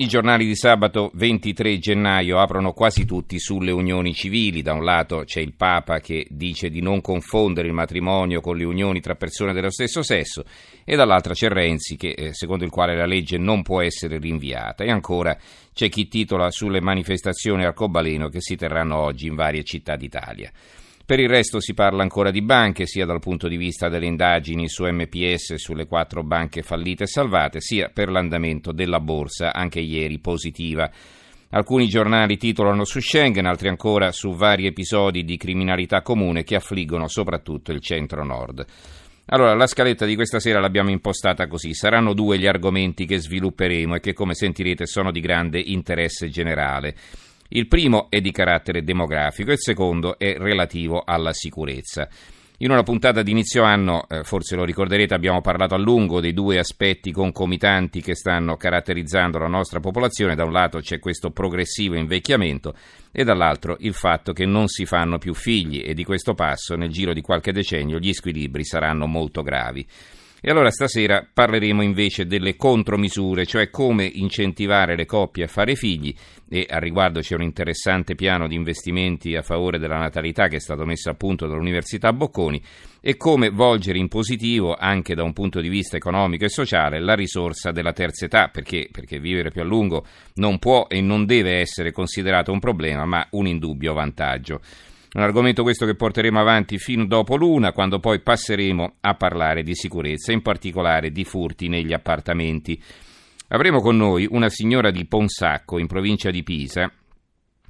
I giornali di sabato 23 gennaio aprono quasi tutti sulle unioni civili. Da un lato c'è il Papa che dice di non confondere il matrimonio con le unioni tra persone dello stesso sesso e dall'altra c'è Renzi che, eh, secondo il quale la legge non può essere rinviata. E ancora c'è chi titola sulle manifestazioni arcobaleno che si terranno oggi in varie città d'Italia. Per il resto si parla ancora di banche, sia dal punto di vista delle indagini su MPS sulle quattro banche fallite e salvate, sia per l'andamento della borsa, anche ieri positiva. Alcuni giornali titolano su Schengen, altri ancora su vari episodi di criminalità comune che affliggono soprattutto il centro-nord. Allora, la scaletta di questa sera l'abbiamo impostata così. Saranno due gli argomenti che svilupperemo e che, come sentirete, sono di grande interesse generale. Il primo è di carattere demografico il secondo è relativo alla sicurezza. In una puntata di inizio anno, eh, forse lo ricorderete, abbiamo parlato a lungo dei due aspetti concomitanti che stanno caratterizzando la nostra popolazione. Da un lato c'è questo progressivo invecchiamento e dall'altro il fatto che non si fanno più figli e di questo passo nel giro di qualche decennio gli squilibri saranno molto gravi. E allora stasera parleremo invece delle contromisure, cioè come incentivare le coppie a fare figli e al riguardo c'è un interessante piano di investimenti a favore della natalità che è stato messo a punto dall'Università Bocconi e come volgere in positivo anche da un punto di vista economico e sociale la risorsa della terza età, perché, perché vivere più a lungo non può e non deve essere considerato un problema ma un indubbio vantaggio. Un argomento questo che porteremo avanti fino dopo l'una, quando poi passeremo a parlare di sicurezza, in particolare di furti negli appartamenti. Avremo con noi una signora di Ponsacco, in provincia di Pisa,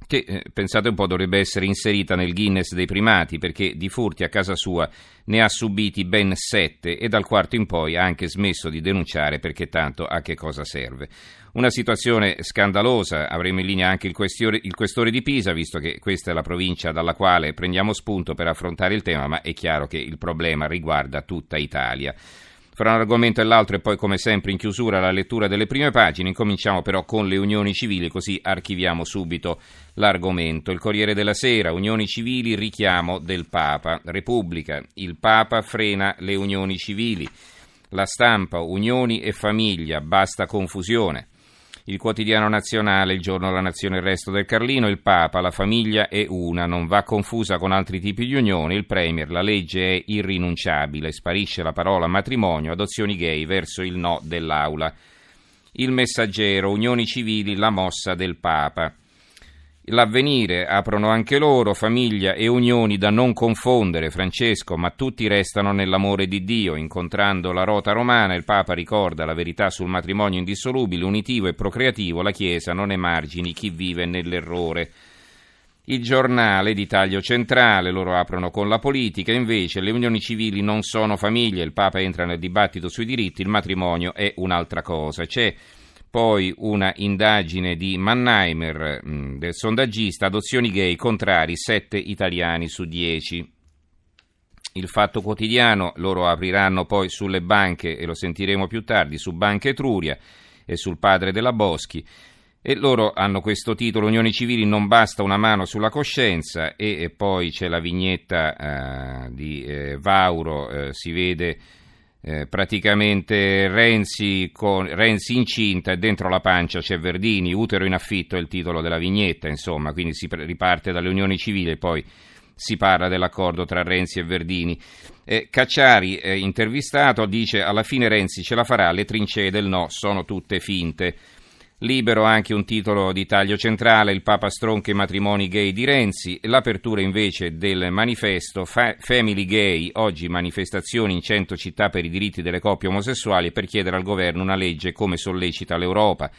che eh, pensate un po' dovrebbe essere inserita nel Guinness dei primati perché di furti a casa sua ne ha subiti ben sette e dal quarto in poi ha anche smesso di denunciare perché tanto a che cosa serve. Una situazione scandalosa, avremo in linea anche il questore, il questore di Pisa, visto che questa è la provincia dalla quale prendiamo spunto per affrontare il tema, ma è chiaro che il problema riguarda tutta Italia. Fra un argomento e l'altro e poi come sempre in chiusura la lettura delle prime pagine, incominciamo però con le unioni civili così archiviamo subito l'argomento. Il Corriere della Sera, unioni civili, richiamo del Papa, Repubblica, il Papa frena le unioni civili, la stampa, unioni e famiglia, basta confusione il quotidiano nazionale, il giorno della nazione il resto del Carlino, il Papa, la famiglia è una, non va confusa con altri tipi di unione, il Premier, la legge è irrinunciabile, sparisce la parola matrimonio, adozioni gay verso il no dell'Aula. Il messaggero, unioni civili, la mossa del Papa. L'avvenire aprono anche loro, famiglia e unioni da non confondere, Francesco, ma tutti restano nell'amore di Dio. Incontrando la rota romana, il Papa ricorda la verità sul matrimonio indissolubile, unitivo e procreativo, la Chiesa non emargini chi vive nell'errore. Il giornale di taglio centrale, loro aprono con la politica, invece le unioni civili non sono famiglie, il Papa entra nel dibattito sui diritti, il matrimonio è un'altra cosa. C'è poi una indagine di Mannheimer, mm, del sondaggista, adozioni gay contrari, 7 italiani su 10. Il fatto quotidiano, loro apriranno poi sulle banche, e lo sentiremo più tardi, su Banca Etruria e sul padre della Boschi. E loro hanno questo titolo, Unioni Civili non basta una mano sulla coscienza, e, e poi c'è la vignetta eh, di eh, Vauro, eh, si vede eh, praticamente Renzi, con, Renzi, incinta e dentro la pancia c'è Verdini, utero in affitto è il titolo della vignetta, insomma, quindi si riparte dalle unioni civili e poi si parla dell'accordo tra Renzi e Verdini. Eh, Cacciari, eh, intervistato, dice alla fine Renzi ce la farà, le trincee del no sono tutte finte. Libero anche un titolo di taglio centrale, il Papa stronca i matrimoni gay di Renzi, l'apertura invece del manifesto Fa- Family Gay, oggi manifestazioni in 100 città per i diritti delle coppie omosessuali per chiedere al governo una legge come sollecita l'Europa.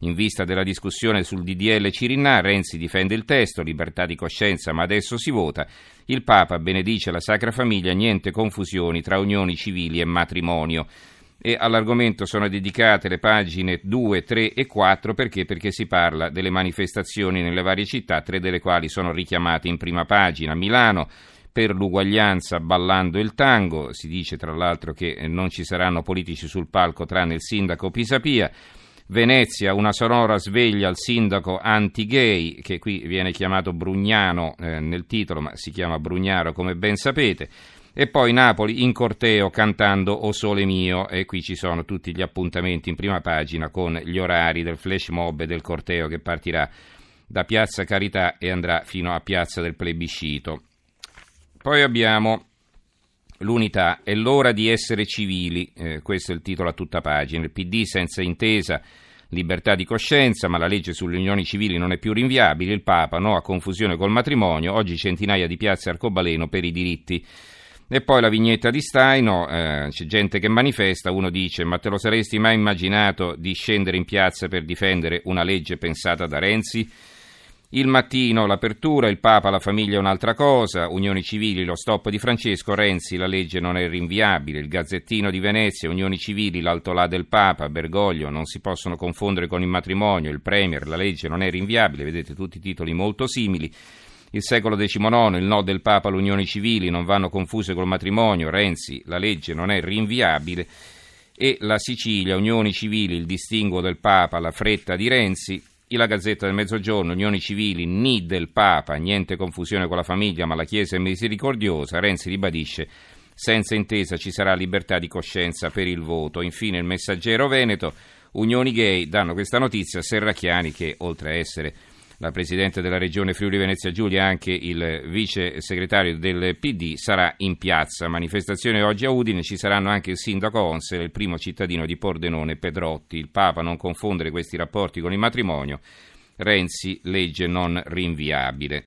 In vista della discussione sul DDL Cirinà, Renzi difende il testo, libertà di coscienza, ma adesso si vota. Il Papa benedice la Sacra Famiglia, niente confusioni tra unioni civili e matrimonio. E all'argomento sono dedicate le pagine 2, 3 e 4 perché? perché si parla delle manifestazioni nelle varie città, tre delle quali sono richiamate in prima pagina. Milano per l'uguaglianza ballando il tango, si dice tra l'altro che non ci saranno politici sul palco tranne il sindaco Pisapia. Venezia, una sonora sveglia al sindaco anti-gay, che qui viene chiamato Brugnano eh, nel titolo, ma si chiama Brugnaro come ben sapete e poi Napoli in corteo cantando O Sole Mio. E qui ci sono tutti gli appuntamenti in prima pagina con gli orari del flash mob e del corteo che partirà da Piazza Carità e andrà fino a Piazza del Plebiscito. Poi abbiamo l'unità, è l'ora di essere civili, eh, questo è il titolo a tutta pagina, il PD senza intesa libertà di coscienza, ma la legge sulle unioni civili non è più rinviabile, il Papa no a confusione col matrimonio, oggi centinaia di piazze arcobaleno per i diritti e poi la vignetta di Staino, eh, c'è gente che manifesta, uno dice ma te lo saresti mai immaginato di scendere in piazza per difendere una legge pensata da Renzi? Il mattino l'apertura, il Papa, la famiglia è un'altra cosa, unioni civili, lo stop di Francesco, Renzi, la legge non è rinviabile, il Gazzettino di Venezia, unioni civili, l'altolà del Papa, Bergoglio, non si possono confondere con il matrimonio, il Premier, la legge non è rinviabile, vedete tutti i titoli molto simili. Il secolo XIX, il no del Papa alle unioni civili non vanno confuse col matrimonio, Renzi, la legge non è rinviabile e la Sicilia, unioni civili, il distinguo del Papa, la fretta di Renzi, e la Gazzetta del Mezzogiorno, unioni civili, ni del Papa, niente confusione con la famiglia, ma la Chiesa è misericordiosa, Renzi ribadisce senza intesa ci sarà libertà di coscienza per il voto. Infine il messaggero Veneto, unioni gay, danno questa notizia a Serracchiani che oltre a essere la Presidente della Regione Friuli Venezia Giulia, anche il vice segretario del PD, sarà in piazza. Manifestazione oggi a Udine, ci saranno anche il sindaco Onsel e il primo cittadino di Pordenone, Pedrotti. Il Papa non confondere questi rapporti con il matrimonio. Renzi, legge non rinviabile.